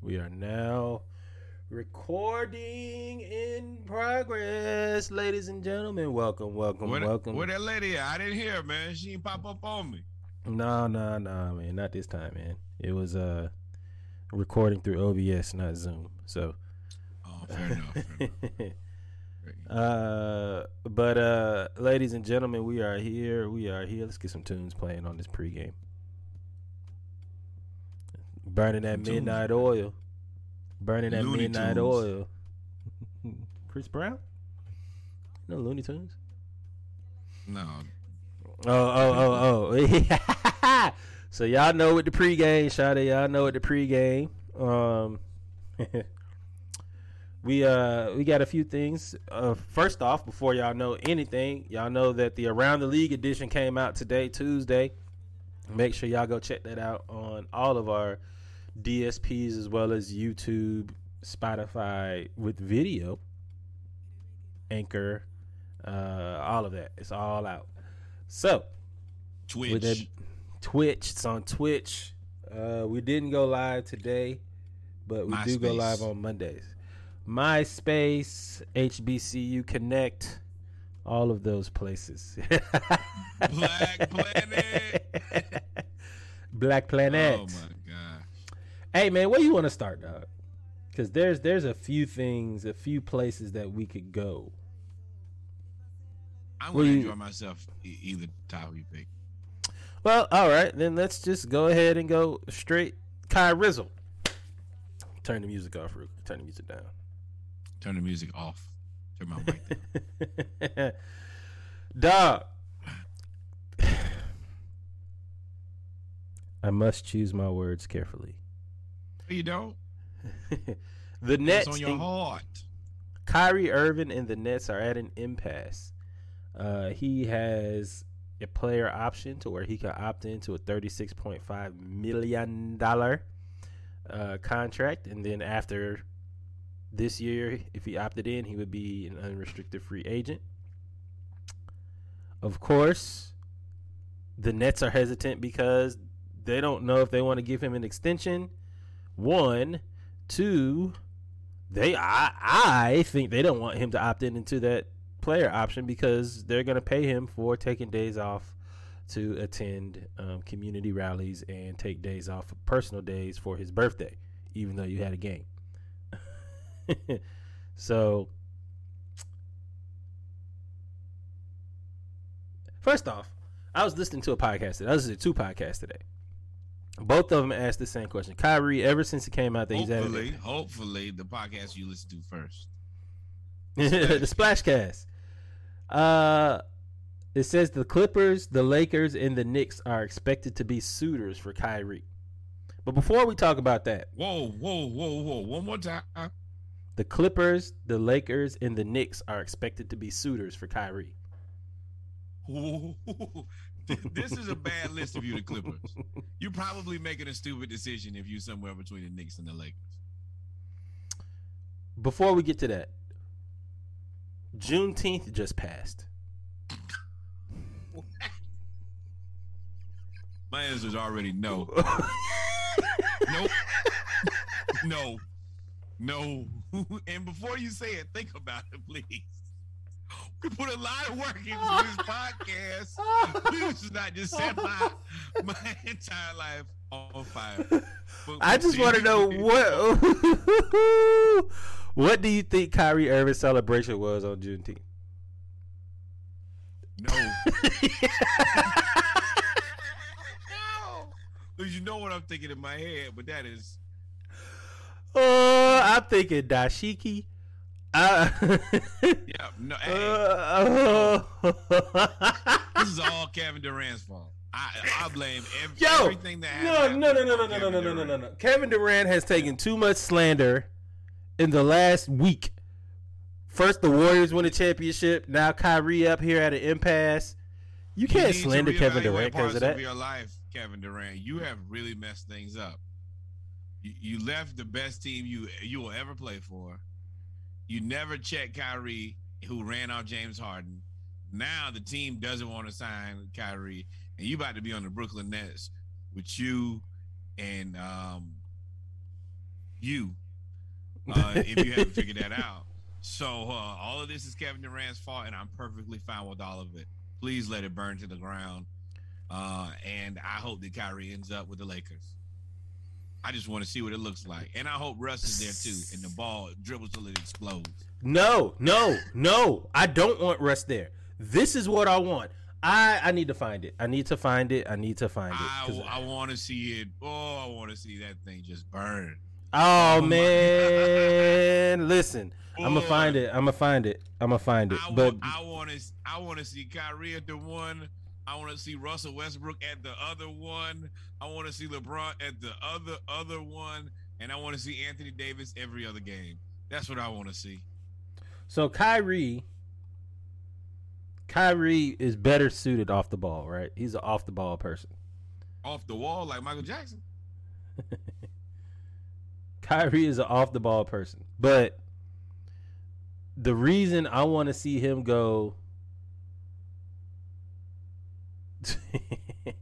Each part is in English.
We are now recording in progress, ladies and gentlemen. Welcome, welcome, Where, welcome. where that lady at? I didn't hear man. She didn't pop up on me. No, no, no, man, not this time, man. It was uh recording through OBS, not Zoom. So, Oh, fair enough. Fair enough. Fair enough. uh, but uh, ladies and gentlemen, we are here. We are here. Let's get some tunes playing on this pregame. Burning that tunes, midnight man. oil. Burning that Looney midnight Tunes. oil. Chris Brown? No Looney Tunes. No, Oh, oh, oh, oh. so y'all know what the pregame, Shada. Y'all know what the pregame. Um, we uh we got a few things. Uh, first off, before y'all know anything, y'all know that the Around the League edition came out today, Tuesday. Make sure y'all go check that out on all of our DSPs as well as YouTube, Spotify with video, Anchor, uh, all of that. It's all out. So Twitch. with that Twitch. It's on Twitch. Uh, we didn't go live today, but we do go live on Mondays. MySpace, HBCU Connect, all of those places. Black Planet. Black Planet. Oh my. Hey man, where you want to start, dog? Because there's there's a few things, a few places that we could go. I'm gonna enjoy myself either top you pick. Well, all right, then let's just go ahead and go straight. Kai Rizzle. Turn the music off, Rook. Turn the music down. Turn the music off. Turn my mic down. Dog. I must choose my words carefully. You don't. the Nets on your heart. Kyrie Irving and the Nets are at an impasse. Uh, he has a player option to where he can opt into a thirty-six point five million dollar uh, contract, and then after this year, if he opted in, he would be an unrestricted free agent. Of course, the Nets are hesitant because they don't know if they want to give him an extension. One, two, they I I think they don't want him to opt in into that player option because they're going to pay him for taking days off to attend um, community rallies and take days off, of personal days for his birthday, even though you had a game. so, first off, I was listening to a podcast. Today. I was listening to two podcasts today. Both of them asked the same question. Kyrie, ever since he came out, that he's had Hopefully, hopefully the podcast you listen to first. the Splashcast. Uh, it says the Clippers, the Lakers, and the Knicks are expected to be suitors for Kyrie. But before we talk about that, Whoa, whoa, whoa, whoa! One more time. the Clippers, the Lakers, and the Knicks are expected to be suitors for Kyrie. This is a bad list of you, the Clippers. You're probably making a stupid decision if you're somewhere between the Knicks and the Lakers. Before we get to that, Juneteenth just passed. My answer is already no. nope. no. No. and before you say it, think about it, please. We put a lot of work into this podcast. This is not just set my my entire life on fire. But I just want to know what what do you think Kyrie Irving's celebration was on Juneteenth? No. no. Because you know what I'm thinking in my head, but that is Uh, I'm thinking dashiki. Uh, yeah. No, hey, uh, this is all Kevin Durant's fault. I I blame ev- Yo, everything that happened. no, no, no, no, no, no, Kevin no, no, no, no, no. Kevin Durant has taken too much slander in the last week. First, the Warriors win a championship. Now, Kyrie up here at an impasse. You You can't to slander Kevin Durant because of that. your life, Kevin Durant. You have really messed things up. You, you left the best team you you will ever play for. You never checked Kyrie, who ran off James Harden. Now the team doesn't want to sign Kyrie, and you about to be on the Brooklyn Nets with you and um you. Uh, if you haven't figured that out. So uh, all of this is Kevin Durant's fault, and I'm perfectly fine with all of it. Please let it burn to the ground. Uh, and I hope that Kyrie ends up with the Lakers. I just want to see what it looks like, and I hope Russ is there too, and the ball dribbles till it explodes. No, no, no. I don't want Russ there. This is what I want. I I need to find it. I need to find it. I need to find it. I, I want to see it. Oh, I want to see that thing just burn. oh my- man, listen. I'm gonna find it. I'm gonna find it. I'm gonna find it. I But I want to, I want to see Kyrie at the one. I want to see Russell Westbrook at the other one. I want to see LeBron at the other other one, and I want to see Anthony Davis every other game. That's what I want to see. so Kyrie, Kyrie is better suited off the ball, right? He's an off the ball person. Off the wall like Michael Jackson. Kyrie is an off the ball person. But the reason I want to see him go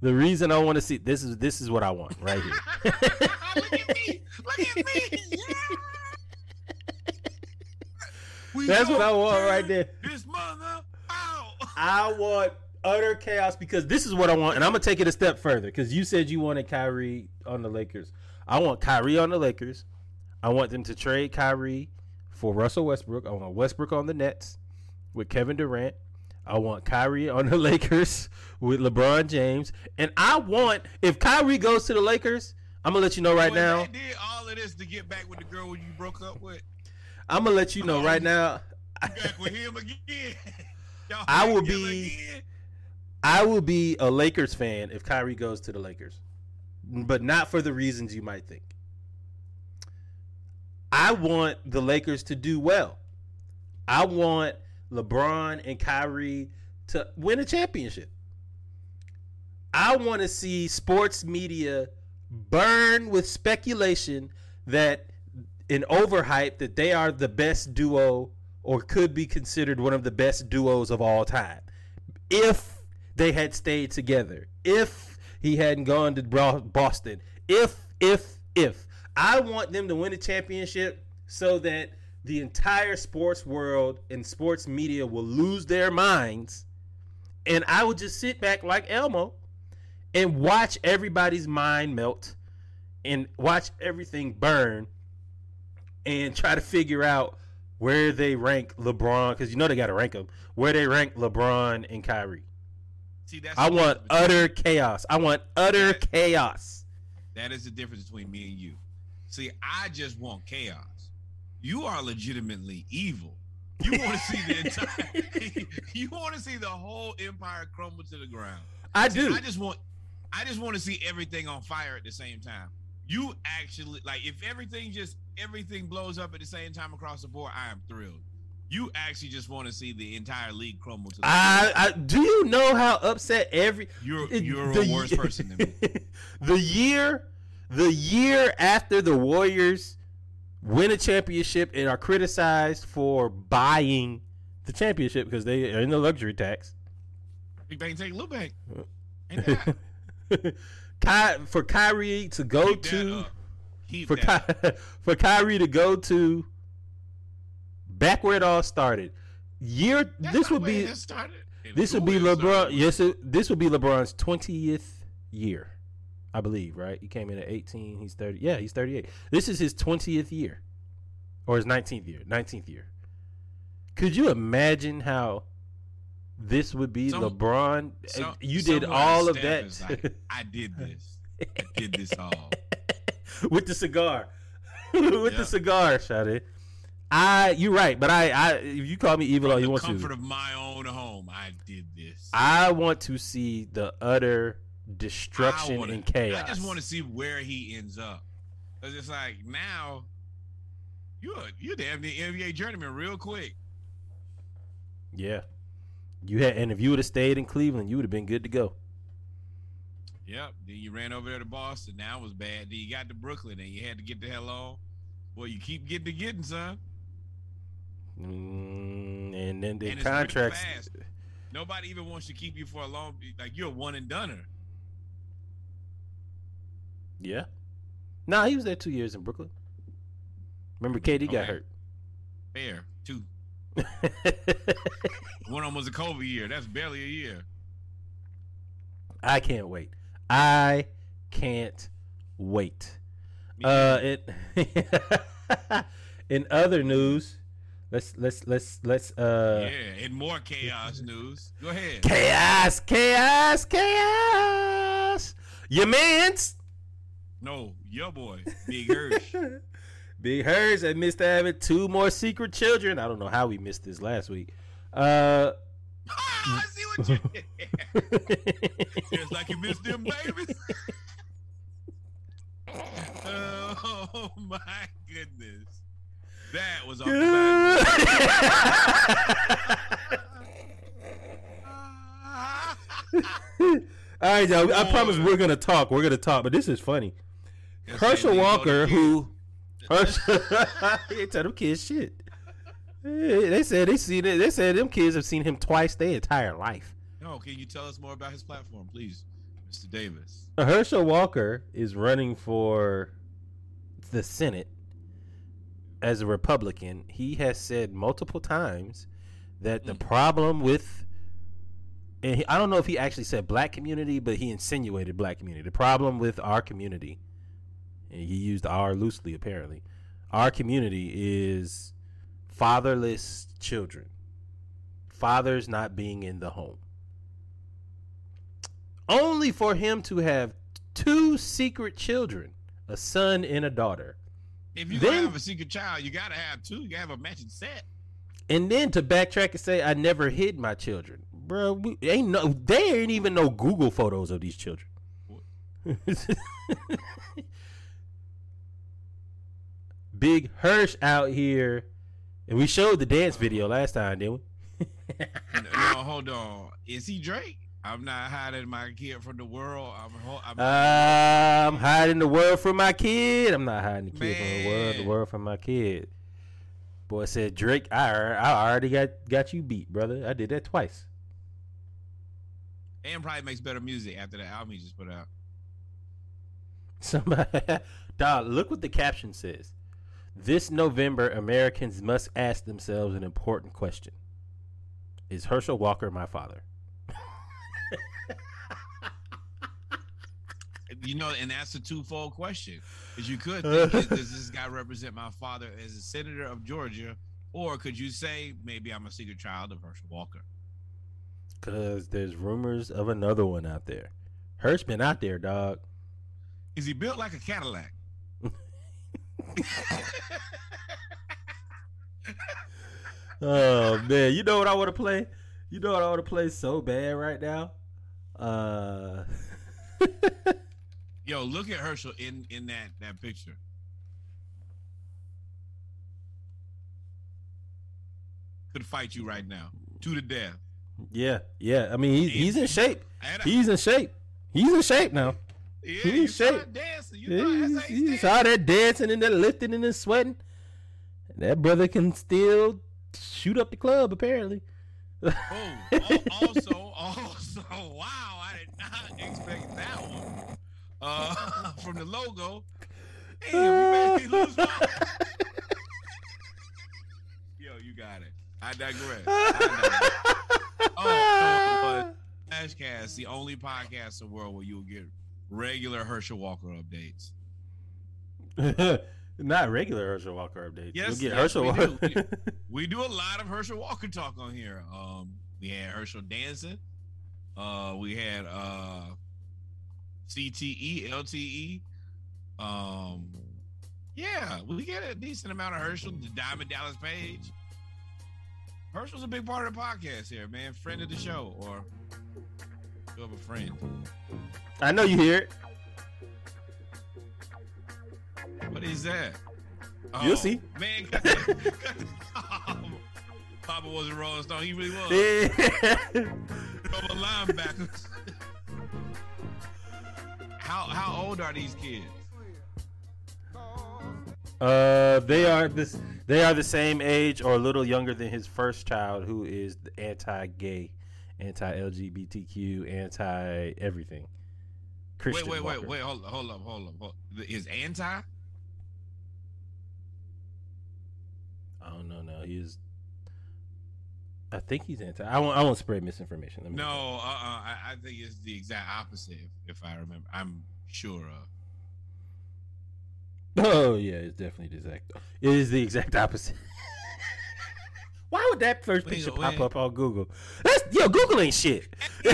the reason I want to see this is this is what I want right here. Look at me! Look at me! Yeah! That's what I want right there. This mother out. I want utter chaos because this is what I want, and I'm gonna take it a step further because you said you wanted Kyrie on the Lakers. I want Kyrie on the Lakers. I want them to trade Kyrie for Russell Westbrook. I want Westbrook on the Nets with Kevin Durant. I want Kyrie on the Lakers with LeBron James, and I want if Kyrie goes to the Lakers, I'm gonna let you know right now. they did all of this to get back with the girl you broke up with. I'm gonna let you know right now. Back with him again. Y'all I will be- again? I will be a Lakers fan if Kyrie goes to the Lakers, but not for the reasons you might think. I want the Lakers to do well. I want LeBron and Kyrie to win a championship. I want to see sports media burn with speculation that in overhype that they are the best duo or could be considered one of the best duos of all time. If they had stayed together, if he hadn't gone to Boston, if, if, if. I want them to win a championship so that the entire sports world and sports media will lose their minds. And I would just sit back like Elmo and watch everybody's mind melt and watch everything burn and try to figure out where they rank LeBron because you know they got to rank them. Where they rank LeBron and Kyrie. See, that's I want utter chaos. I want utter That- chaos. That is the difference between me and you. See, I just want chaos. You are legitimately evil. You want to see the entire. you want to see the whole empire crumble to the ground. I See, do. I just want. I just want to see everything on fire at the same time. You actually like if everything just everything blows up at the same time across the board. I am thrilled. You actually just want to see the entire league crumble to the I, I do you know how upset every You're you're the a worse person than me. the year the year after the Warriors win a championship and are criticized for buying the championship because they are in the luxury tax. Big Bang take Lil Bang. Ky, for Kyrie to go Keep to for Ky, for Kyrie to go to back where it all started. Year That's this would be it started. It this would be LeBron. Yes, it, this would be LeBron's twentieth year, I believe. Right? He came in at eighteen. He's thirty. Yeah, he's thirty-eight. This is his twentieth year, or his nineteenth year. Nineteenth year. Could you imagine how this would be Some- LeBron? So- eh, you did all of that. like, I did this. I did this all. with the cigar. with the cigar, Shadi. I, you're right, but I, I, if you call me evil, all you want comfort to. of my own home, I did this. I want to see the utter destruction wanna- and chaos. I just want to see where he ends up. Cause it's like now, you're you're damn the NBA journeyman real quick. Yeah, you had, and if you would have stayed in Cleveland, you would have been good to go. Yep. Then you ran over there to Boston. Now it was bad. Then you got to Brooklyn and you had to get the hell on. Well, you keep getting to getting, son. Mm, and then the And contracts. Nobody even wants to keep you for a long. Like you're a one and doneer. Yeah. Nah, he was there two years in Brooklyn. Remember, KD got Okay. hurt. Fair. Two. One of them was a COVID year. That's barely a year. I can't wait. I can't wait. Me Uh, it. in other news, let's let's let's let's uh. yeah, and more chaos news. Go ahead. Chaos, chaos, chaos. Your man's No, your boy, Big Hersch. Big Hers admits to having two more secret children. I don't know how we missed this last week. Uh, I see what you did. It's like you missed them babies. oh my goodness. That was off the back. All right, y'all. I promise we're gonna talk. We're gonna talk, but this is funny. Herschel. Walker, who Herschel, he tell them kids shit. They said they seen it. They said them kids have seen him twice their entire life. No, can you tell us more about his platform, please, Mr. Davis? Herschel Walker is running for the Senate as a Republican. He has said multiple times that the Mm. problem with and he, I don't know if he actually said black community, but he insinuated black community. The problem with our community, and he used "our" loosely apparently. Our community is fatherless children, fathers not being in the home. Only for him to have two secret children, a son and a daughter. If you Then- have a secret child, you gotta have two. You gotta have a matching set. And then to backtrack and say I never hid my children, bro. We, ain't no, they ain't even no Google photos of these children. Big Hersch out here, and we showed the dance video last time, didn't we? no, no, hold on. Is he Drake? I'm not hiding my kid from the world. I'm. ho- I'm uh, I'm hiding the world from my kid. I'm not hiding the kid from the world. The world from my kid. Boy said Drake. I I already got got you beat, brother. I did that twice. and probably makes better music after that album he just put out. Somebody, dog, look what the caption says. This November, Americans must ask themselves an important question: Is Herschel Walker my father? You know, and that's a twofold question. Because you could think, does this guy represent my father as a senator of Georgia? Or could you say, maybe I'm a secret child of Herschel Walker? Cause there's rumors of another one out there. Hersch been out there, dog. Is he built like a Cadillac? Oh man, you know what I want to play? You know what I want to play so bad right now? Uh, Yo, look at Herschel in, in that, that picture. Could fight you right now to the death. yeah, yeah. I mean, he's he's in shape. He's in shape. He's in shape now. Yeah, he's you saw dancing. You know how he's he's out there dancing and that lifting and then sweating. That brother can still shoot up the club, apparently. Oh, also, also, wow, I did not expect that one. Uh, from the logo. Damn, you made me lose my. Yo, you got it. I digress. I digress. Oh, Splashcast, the only podcast in the world where you'll get regular Herschel Walker updates. Not regular Herschel Walker updates. Yes, yes, Herschel we Walker. do. We do a lot of Herschel Walker talk on here. Um, we had Herschel dancing. Uh, we had uh, CTE, LTE. Um, yeah, we get a decent amount of Herschel. The Diamond Dallas Page. Herschel's a big part of the podcast here, man. Friend of the show, or you have a friend. I know you hear it. What is that? You'll see. Man, cut that- cut that- Papa was a Rolling Stone. He really was. Yeah. From a linebacker. how how old are these kids? Uh, they are this. They are the same age or a little younger than his first child, who is the anti-gay, anti-LGBTQ, anti-everything. Christian wait, wait, wait, Walker. wait. Hold up, hold up, hold up. Hold up. Is anti? I don't know. No, he is. I think he's anti. I won't. I won't spread misinformation. Let me No, uh, uh I, I think it's the exact opposite. If, if I remember, I'm sure of. Oh yeah, it's definitely the exact. It is the exact opposite. Why would that first picture wait. pop up on Google? That's yo, Google ain't shit. yo,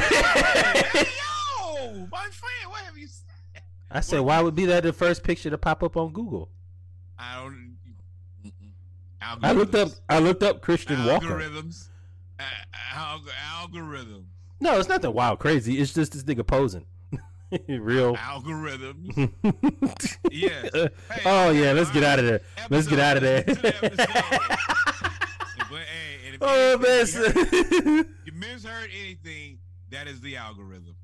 my friend, what have you said? I said, why would be that the first picture to pop up on Google? I don't. I looked up. I looked up Christian Walker. Algorithms. Uh, alg- algorithm. No, it's nothing wild crazy. It's just this nigga posing. Real. Algorithms. Yes. Uh, Hey, oh yeah, let's get out of there. Let's get out of there. Listen to the episode. But, hey, and if oh if you misheard anything, that is the algorithm.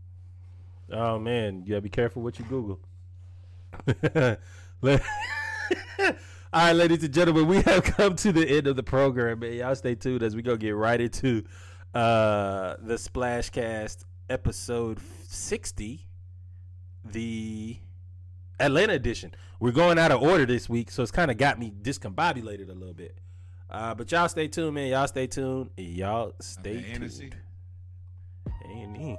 Oh man, you gotta be careful what you Google. All right, ladies and gentlemen, we have come to the end of the program, man. Y'all stay tuned as we go get right into uh the Splashcast episode sixty, the Atlanta edition. We're going out of order this week, so it's kind of got me discombobulated a little bit. Uh, but y'all stay tuned, man. Y'all stay tuned. Y'all stay Okay, tuned. A&E.